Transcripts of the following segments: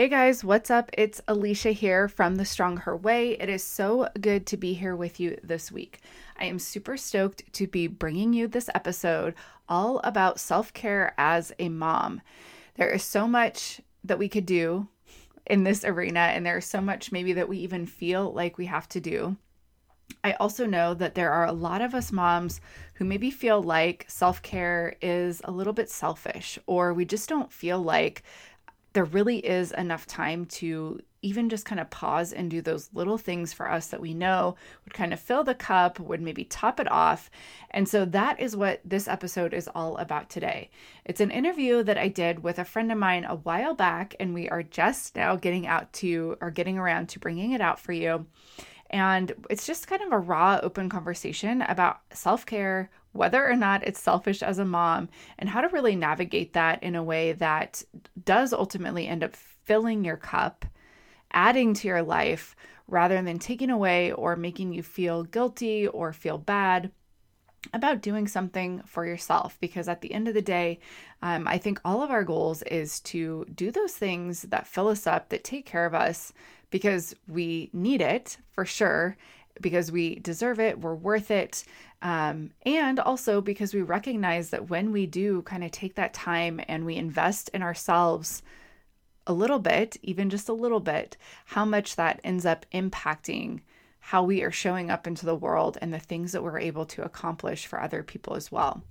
Hey guys, what's up? It's Alisha here from The Strong Her Way. It is so good to be here with you this week. I am super stoked to be bringing you this episode all about self care as a mom. There is so much that we could do in this arena, and there is so much maybe that we even feel like we have to do. I also know that there are a lot of us moms who maybe feel like self care is a little bit selfish, or we just don't feel like there really is enough time to even just kind of pause and do those little things for us that we know would kind of fill the cup, would maybe top it off. And so that is what this episode is all about today. It's an interview that I did with a friend of mine a while back, and we are just now getting out to or getting around to bringing it out for you. And it's just kind of a raw, open conversation about self care, whether or not it's selfish as a mom, and how to really navigate that in a way that does ultimately end up filling your cup, adding to your life, rather than taking away or making you feel guilty or feel bad about doing something for yourself. Because at the end of the day um, i think all of our goals is to do those things that fill us up that take care of us because we need it for sure because we deserve it we're worth it um, and also because we recognize that when we do kind of take that time and we invest in ourselves a little bit, even just a little bit, how much that ends up impacting how we are showing up into the world and the things that we're able to accomplish for other people as well.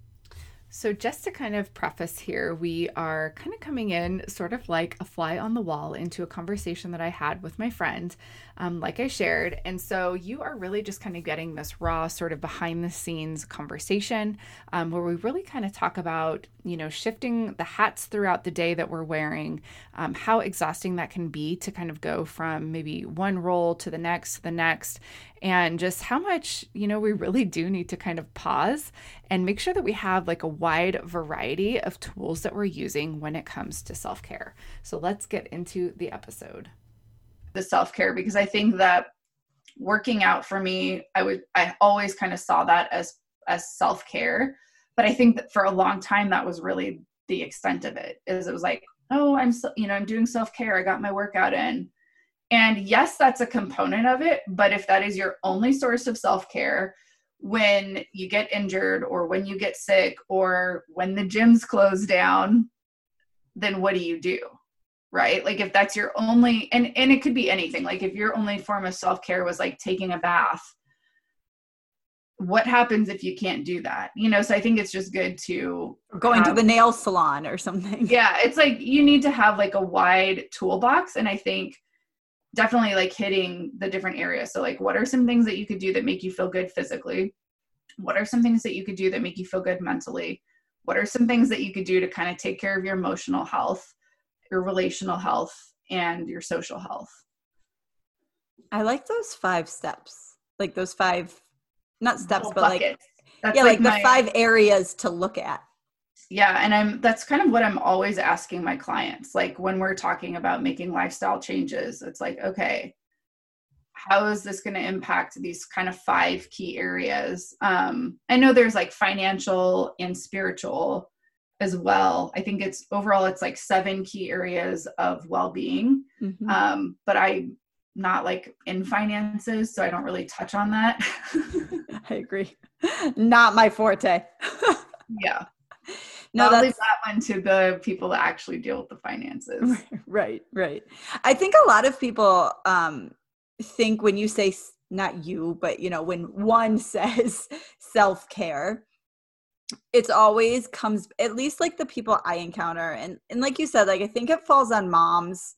So, just to kind of preface here, we are kind of coming in sort of like a fly on the wall into a conversation that I had with my friend, um, like I shared. And so, you are really just kind of getting this raw, sort of behind the scenes conversation um, where we really kind of talk about, you know, shifting the hats throughout the day that we're wearing, um, how exhausting that can be to kind of go from maybe one role to the next, to the next, and just how much, you know, we really do need to kind of pause and make sure that we have like a wide variety of tools that we're using when it comes to self care. So let's get into the episode. The self care, because I think that working out for me, I would, I always kind of saw that as, as self care. But I think that for a long time, that was really the extent of it is it was like, oh, I'm, so, you know, I'm doing self care. I got my workout in and yes, that's a component of it, but if that is your only source of self care, when you get injured or when you get sick or when the gyms close down, then what do you do? Right? Like if that's your only and and it could be anything. Like if your only form of self-care was like taking a bath, what happens if you can't do that? You know, so I think it's just good to going have, to the nail salon or something. Yeah, it's like you need to have like a wide toolbox and I think definitely like hitting the different areas. So, like, what are some things that you could do that make you feel good physically? What are some things that you could do that make you feel good mentally? What are some things that you could do to kind of take care of your emotional health, your relational health, and your social health? I like those five steps, like those five, not steps, but buckets. like, That's yeah, like, like my, the five areas to look at yeah and i'm that's kind of what i'm always asking my clients like when we're talking about making lifestyle changes it's like okay how is this going to impact these kind of five key areas? Um i know there's like financial and spiritual as well. I think it's overall it's like seven key areas of well-being. Mm-hmm. um but i'm not like in finances so i don't really touch on that. I agree. Not my forte. Yeah no, I'll leave that one to the people that actually deal with the finances. Right, right. I think a lot of people um, think when you say not you, but you know, when one says self care, it's always comes at least like the people I encounter, and and like you said, like I think it falls on moms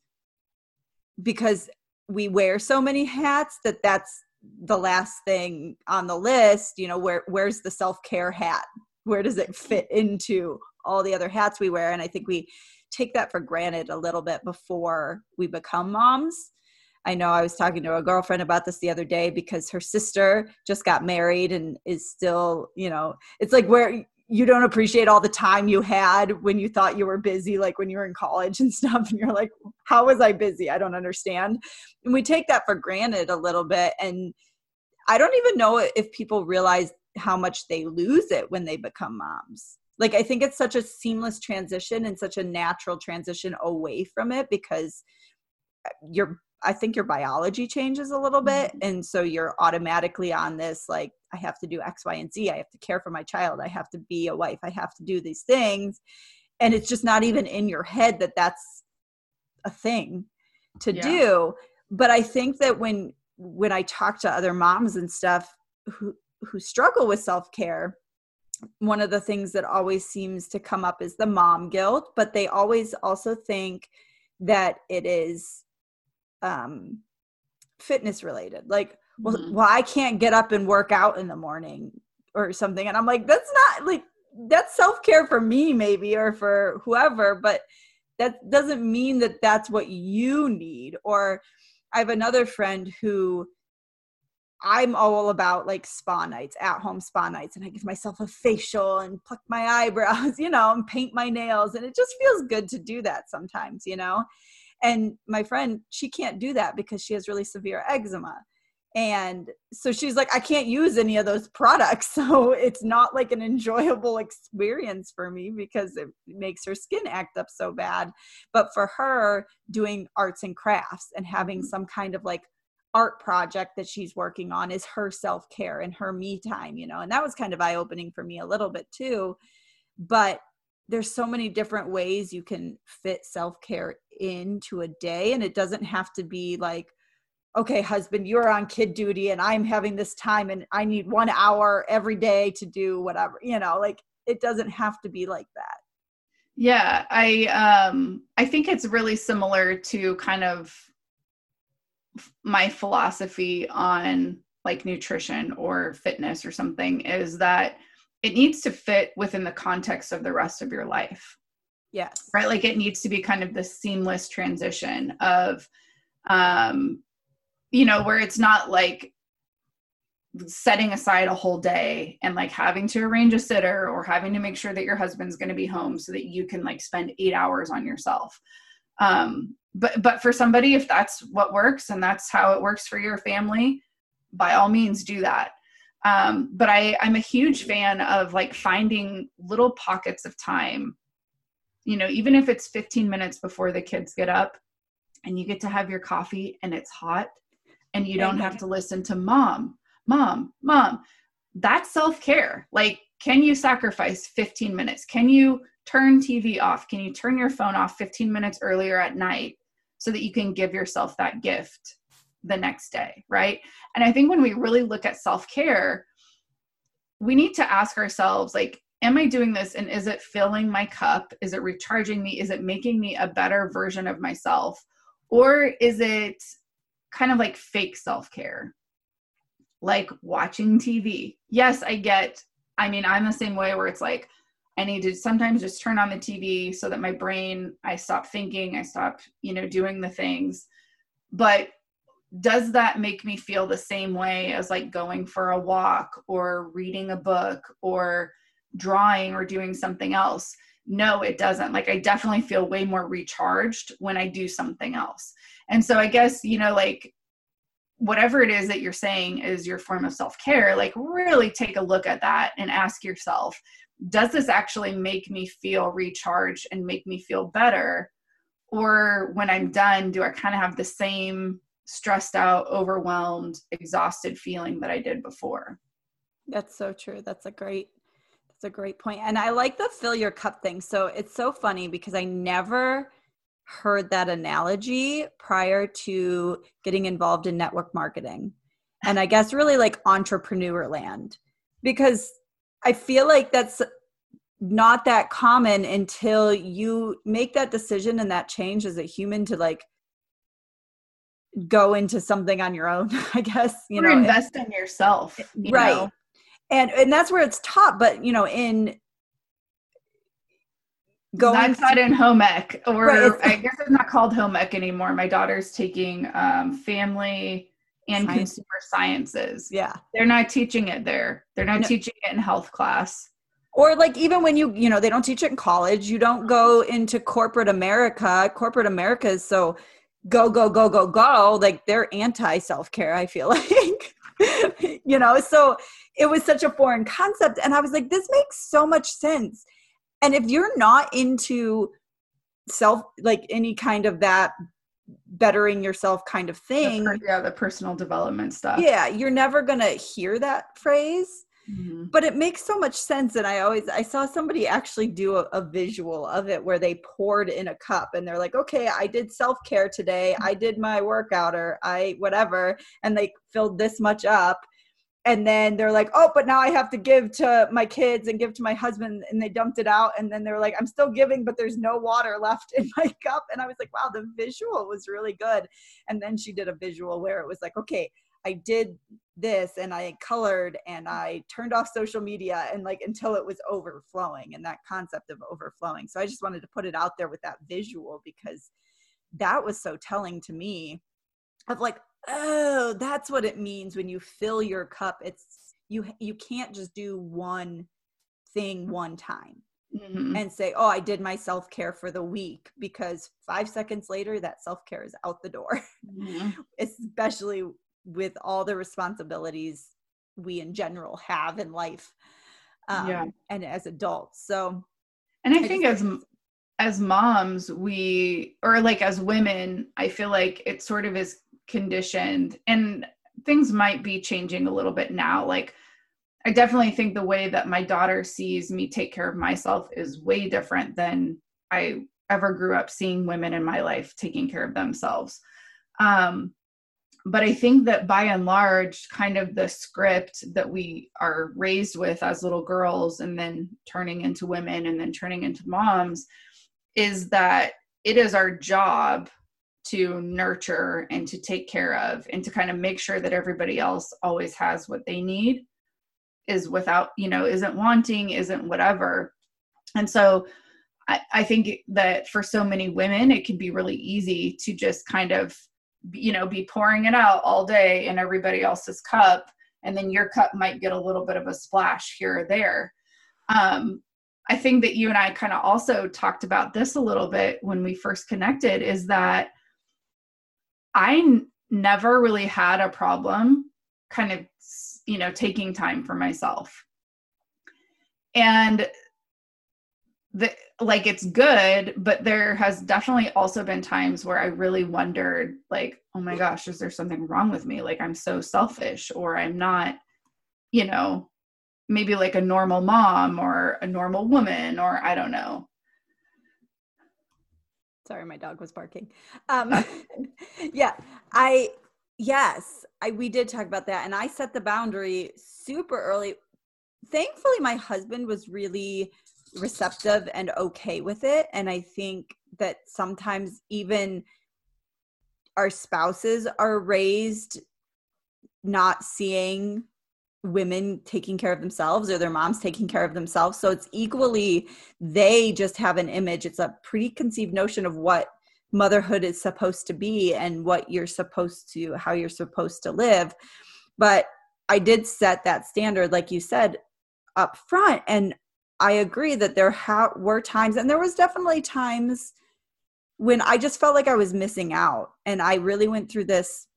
because we wear so many hats that that's the last thing on the list. You know, where where's the self care hat? where does it fit into all the other hats we wear and i think we take that for granted a little bit before we become moms. I know i was talking to a girlfriend about this the other day because her sister just got married and is still you know it's like where you don't appreciate all the time you had when you thought you were busy like when you were in college and stuff and you're like how was i busy? I don't understand. And we take that for granted a little bit and i don't even know if people realize how much they lose it when they become moms like i think it's such a seamless transition and such a natural transition away from it because your I think your biology changes a little bit. Mm-hmm. And so you're automatically on this, like, I have to do X, Y, and Z. I have to care for my child. I have to be a wife. I have to do these things. And it's just not even in your head that that's a thing to Yeah. do. But I think that when when I talk to other moms and stuff who who struggle with self-care, one of the things that always seems to come up is the mom guilt, but they always also think that it is um fitness related. Like well, Mhm. well i can't get up and work out in the morning or something. And i'm like that's not like that's self-care for me maybe or for whoever but that doesn't mean that that's what you need. Or i have another friend who i'm all about like spa nights at home spa nights and i give myself a facial and pluck my eyebrows you know and paint my nails and it just feels good to do that sometimes you know? And my friend she can't do that because she has really severe eczema. And so she's like i can't use any of those products. So it's not like an enjoyable experience for me because it makes her skin act up so bad. But for her doing arts and crafts and having mm. some kind of like art project that she's working on is her self-care and her me time you know and that was kind of eye-opening for me a little bit too. But there's so many different ways you can fit self-care into a day and it doesn't have to be like okay husband you're on kid duty and i'm having this time and i need one hour every day to do whatever you know like it doesn't have to be like that. Yeah, I um I think it's really similar to kind of my philosophy on like nutrition or fitness or something is that it needs to fit within the context of the rest of your life. yes Right? Like it needs to be kind of the seamless transition of um you know where it's not like setting aside a whole day and like having to arrange a sitter or having to make sure that your husband's going to be home so that you can like spend 8 hours on yourself. Um but but for somebody if that's what works and that's how it works for your family, by all means do that. Um but I I'm a huge fan of like finding little pockets of time. You know, even if it's 15 minutes before the kids get up and you get to have your coffee and it's hot and you don't have to listen to mom mom mom that's self-care like can you sacrifice 15 minutes can you turn tv off can you turn your phone off 15 minutes earlier at night so that you can give yourself that gift the next day right? And i think when we really look at self-care we need to ask ourselves like am i doing this and is it filling my cup? Is it recharging me? Is it making me a better version of myself? Or is it kind of like fake self-care? Like watching TV. Yes, I get, I mean, I'm the same way where it's like, I need to sometimes just turn on the TV so that my brain, I stop thinking, I stop, you know, doing the things. But does that make me feel the same way as like going for a walk or reading a book or drawing or doing something else? No, it doesn't. Like, I definitely feel way more recharged when I do something else. And so, I guess, you know, like, whatever it is that you're saying is your form of self care, like really take a look at that and ask yourself, does this actually make me feel recharged and make me feel better? Or when I'm done, do I kind of have the same stressed out, overwhelmed, exhausted feeling that I did before? That's so true. That's a great that's a great point. And I like the fill your cup thing. So it's so funny because I never heard that analogy prior to getting involved in network marketing. And I guess really like entrepreneur land because I feel like that's not that common until you make that decision and that change as a human to like go into something on your own, I guess, you or know. invest in yourself. you right know? and and that's where it's taught but you know in going not in home ec, or Right, I guess it's not called home ec anymore. My daughter's taking um, family and Science. consumer sciences. yeah They're not teaching it there. They're not No. teaching it in health class. or like even when you you know they don't teach it in college you don't go into corporate america corporate america is so go go go go go like they're anti self-care i feel like you know so it was such a foreign concept and i was like this makes so much sense and if you're not into self like any kind of that bettering yourself kind of thing. The per- yeah, the personal development stuff. Yeah, you're never going to hear that phrase. Mhm. But it makes so much sense. And I always, I saw somebody actually do a, a visual of it where they poured in a cup and they're like, okay, I did self care today. I did my workout or I, whatever. And they filled this much up. And then they're like, oh, but now I have to give to my kids and give to my husband. And they dumped it out. And then they're like, I'm still giving, but there's no water left in my cup. And I was like, wow, the visual was really good. And then she did a visual where it was like, okay, I did this and I colored and I turned off social media and like until it was overflowing and that concept of overflowing. So I just wanted to put it out there with that visual because that was so telling to me of like, oh, that's what it means when you fill your cup. It's you you can't just do one thing one time Mhm. and say, "Oh, I did my self-care for the week" because 5 seconds later that self-care is out the door. Mhm. especially with all the responsibilities we in general have in life um, Yeah. and as adults so And I I think as think as moms, we or like as women, I feel like it sort of is conditioned and things might be changing a little bit now. Like I definitely think the way that my daughter sees me take care of myself is way different than I ever grew up seeing women in my life taking care of themselves. Um, but I think that by and large, kind of the script that we are raised with as little girls and then turning into women and then turning into moms is that it is our job to nurture and to take care of and to kind of make sure that everybody else always has what they need is without you know isn't wanting isn't whatever. And so I, I think that for so many women it can be really easy to just kind of you know be pouring it out all day in everybody else's cup and then your cup might get a little bit of a splash here or there. Um, i think that you and i kind of also talked about this a little bit when we first connected is that i n- never really had a problem kind of you know taking time for myself. And the like it's good but there has definitely also been times where i really wondered like oh my gosh is there something wrong with me? Like i'm so selfish or i'm not you know maybe like a normal mom or a normal woman or i don't know sorry my dog was barking. Um yeah i yes i we did talk about that and i set the boundary super early. Thankfully my husband was really receptive and okay with it and i think that sometimes even our spouses are raised not seeing women taking care of themselves or their moms taking care of themselves. So it's equally they just have an image. It's a preconceived notion of what motherhood is supposed to be and what you're supposed to how you're supposed to live. But i did set that standard like you said up front. And i agree that there ha- were times and there was definitely times when i just felt like i was missing out. And i really went through this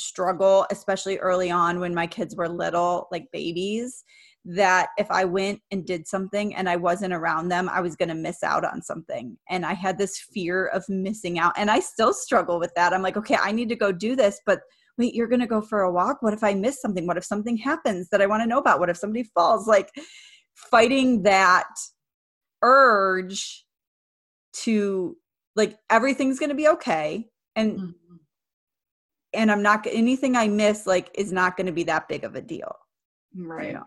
struggle especially early on when my kids were little like babies that if i went and did something and i wasn't around them i was going to miss out on something. And i had this fear of missing out and i still struggle with that. I'm like okay i need to go do this but wait you're going to go for a walk? What if i miss something? What if something happens that i want to know about? What if somebody falls? Like fighting that urge to like everything's going to be okay and Mhm. And i'm not anything i miss like is not going to be that big of a deal right. know.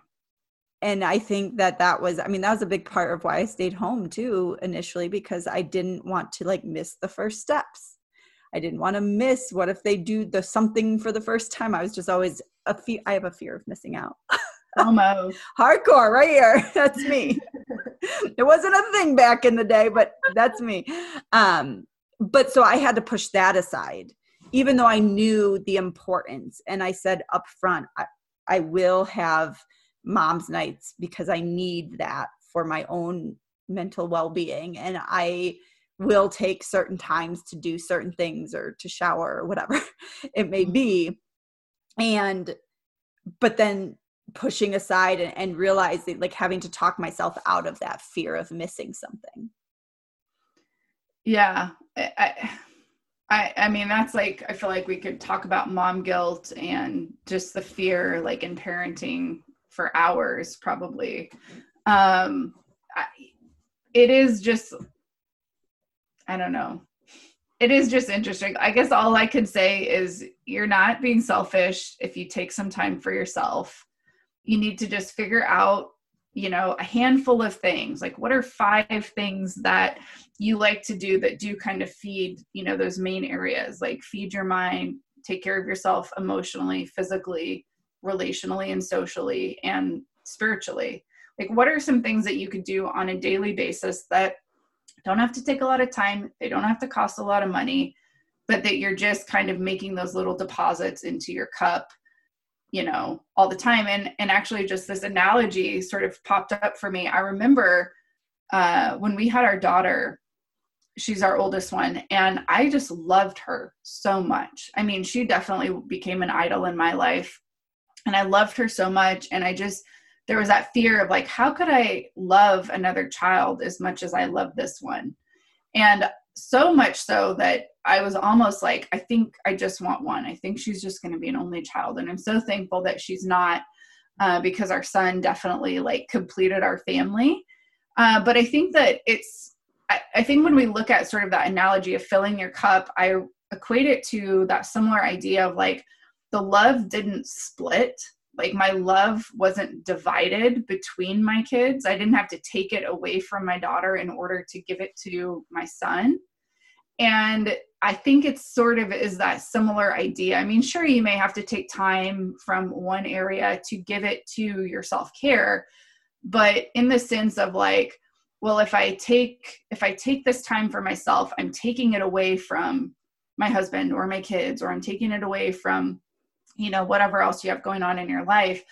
and i think that that was i mean that was a big part of why i stayed home too initially because i didn't want to like miss the first steps. I didn't want to miss what if they do the something for the first time. I was just always a fear i have a fear of missing out. Almost. Hardcore right here. That's me. It wasn't a thing back in the day but that's me. Um but so i had to push that aside even though i knew the importance and i said up front i, I will have mom's nights because i need that for my own mental well-being and i will take certain times to do certain things or to shower or whatever it may mm-hmm. be. And but then pushing aside and, and realizing like having to talk myself out of that fear of missing something. Yeah I, I I I mean, that's like, I feel like we could talk about mom guilt and just the fear, like in parenting for hours, probably. Um, I, it is just, I don't know. It is just interesting. I guess all I could say is you're not being selfish if you take some time for yourself. You need to just figure out you know a handful of things like what are five things that you like to do that do kind of feed you know those main areas? Like feed your mind take care of yourself emotionally physically relationally and socially and spiritually. Like what are some things that you could do on a daily basis that don't have to take a lot of time they don't have to cost a lot of money but that you're just kind of making those little deposits into your cup you know all the time. And and actually just this analogy sort of popped up for me. I remember uh, when we had our daughter she's our oldest one and i just loved her so much. I mean she definitely became an idol in my life and i loved her so much. And i just there was that fear of like how could i love another child as much as i love this one? And so much so that I was almost like, I think I just want one. I think she's just going to be an only child. And I'm so thankful that she's not, uh, because our son definitely like completed our family. Uh, but I think that it's, I, I think when we look at sort of that analogy of filling your cup, I equate it to that similar idea of like the love didn't split. Like my love wasn't divided between my kids. I didn't have to take it away from my daughter in order to give it to my son. And I think it's sort of is that similar idea. I mean, sure, you may have to take time from one area to give it to your self care, but in the sense of like, well, if I take if I take this time for myself, I'm taking it away from my husband or my kids, or I'm taking it away from, you know, whatever else you have going on in your life.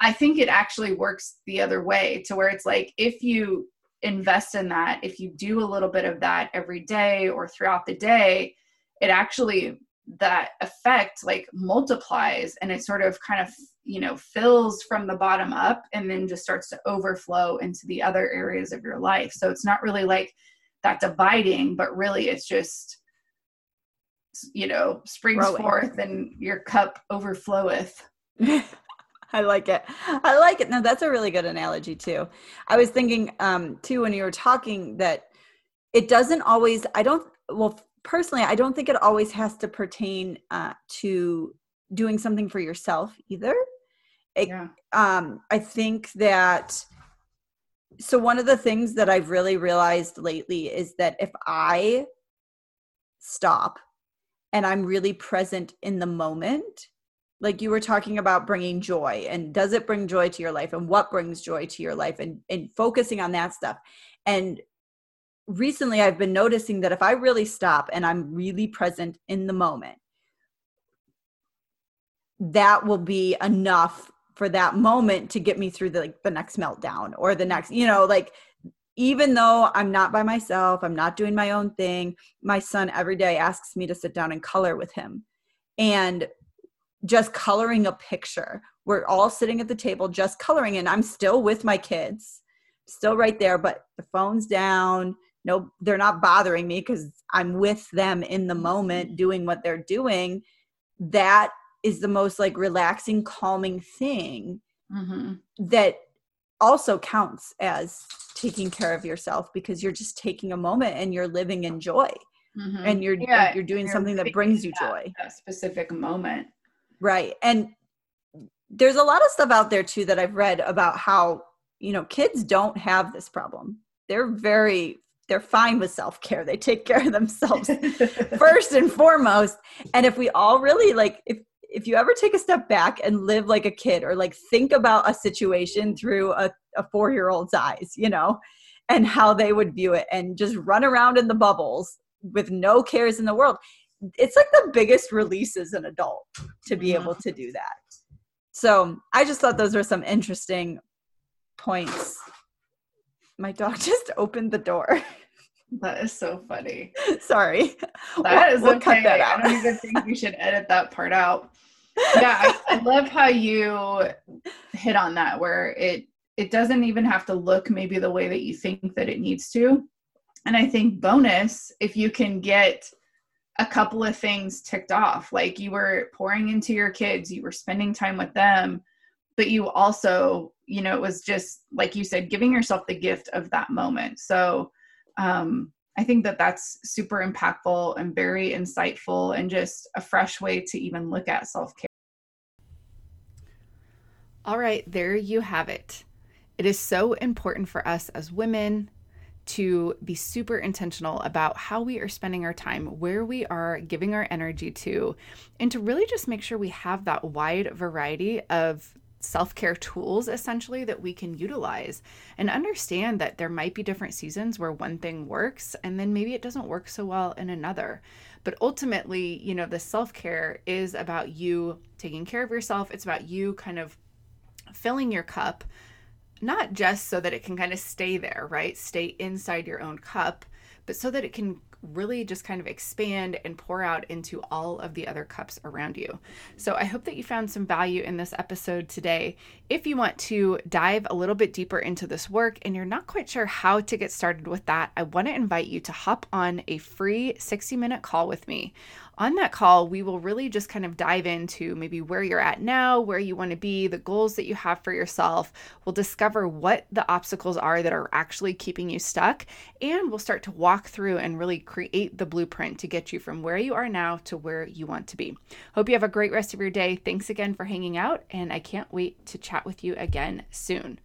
I think it actually works the other way to where it's like if you invest in that, if you do a little bit of that every day or throughout the day, it actually that effect like multiplies and it sort of kind of you know fills from the bottom up and then just starts to overflow into the other areas of your life. So it's not really like that dividing but really it's just you know springs Growing. forth and your cup overfloweth I like it. I like it. No, that's a really good analogy too. I was thinking um too when you were talking that it doesn't always I don't well personally I don't think it always has to pertain uh to doing something for yourself either. It, yeah. um I think that so one of the things that I've really realized lately is that if I stop and I'm really present in the moment, like you were talking about bringing joy and does it bring joy to your life and what brings joy to your life and, and focusing on that stuff. And recently i've been noticing that if i really stop and i'm really present in the moment that will be enough for that moment to get me through the like the next meltdown or the next you know like even though i'm not by myself i'm not doing my own thing my son every day asks me to sit down and color with him. And just coloring a picture. We're all sitting at the table just coloring, and I'm still with my kids, still right there, but the phone's down. No, they're not bothering me because I'm with them in the moment doing what they're doing. That is the most like relaxing, calming thing mm-hmm. that also counts as taking care of yourself because you're just taking a moment and you're living in joy. Mm-hmm. and you're yeah, you're doing you're something that brings you that, joy that specific moment Right. And there's a lot of stuff out there too that I've read about how, you know, kids don't have this problem. They're very they're fine with self-care. They take care of themselves first and foremost. And if we all really like if if you ever take a step back and live like a kid or like think about a situation through a, a four-year-old's eyes, you know, and how they would view it and just run around in the bubbles with no cares in the world it's like the biggest release as an adult to be mm-hmm. able to do that. So I just thought those were some interesting points. My dog just opened the door. That is so funny. Sorry. That we'll, is we'll okay. cut that out. I don't even think we should edit that part out. Yeah, I, I love how you hit on that where it it doesn't even have to look maybe the way that you think that it needs to. And I think bonus if you can get a couple of things ticked off. Like you were pouring into your kids, you were spending time with them, but you also, you know, it was just like you said, giving yourself the gift of that moment. So, um, I think that that's super impactful and very insightful and just a fresh way to even look at self care. All right, there you have it. It is so important for us as women to be super intentional about how we are spending our time, where we are giving our energy to, and to really just make sure we have that wide variety of self care tools essentially that we can utilize and understand that there might be different seasons where one thing works and then maybe it doesn't work so well in another. But ultimately, you know, the self care is about you taking care of yourself, it's about you kind of filling your cup. Not just so that it can kind of stay there, right? Stay inside your own cup, but so that it can really just kind of expand and pour out into all of the other cups around you. So I hope that you found some value in this episode today. If you want to dive a little bit deeper into this work and you're not quite sure how to get started with that, I want to invite you to hop on a free 60 minute call with me on that call, we will really just kind of dive into maybe where you're at now, where you want to be, the goals that you have for yourself. We'll discover what the obstacles are that are actually keeping you stuck, and we'll start to walk through and really create the blueprint to get you from where you are now to where you want to be. Hope you have a great rest of your day. Thanks again for hanging out, and I can't wait to chat with you again soon.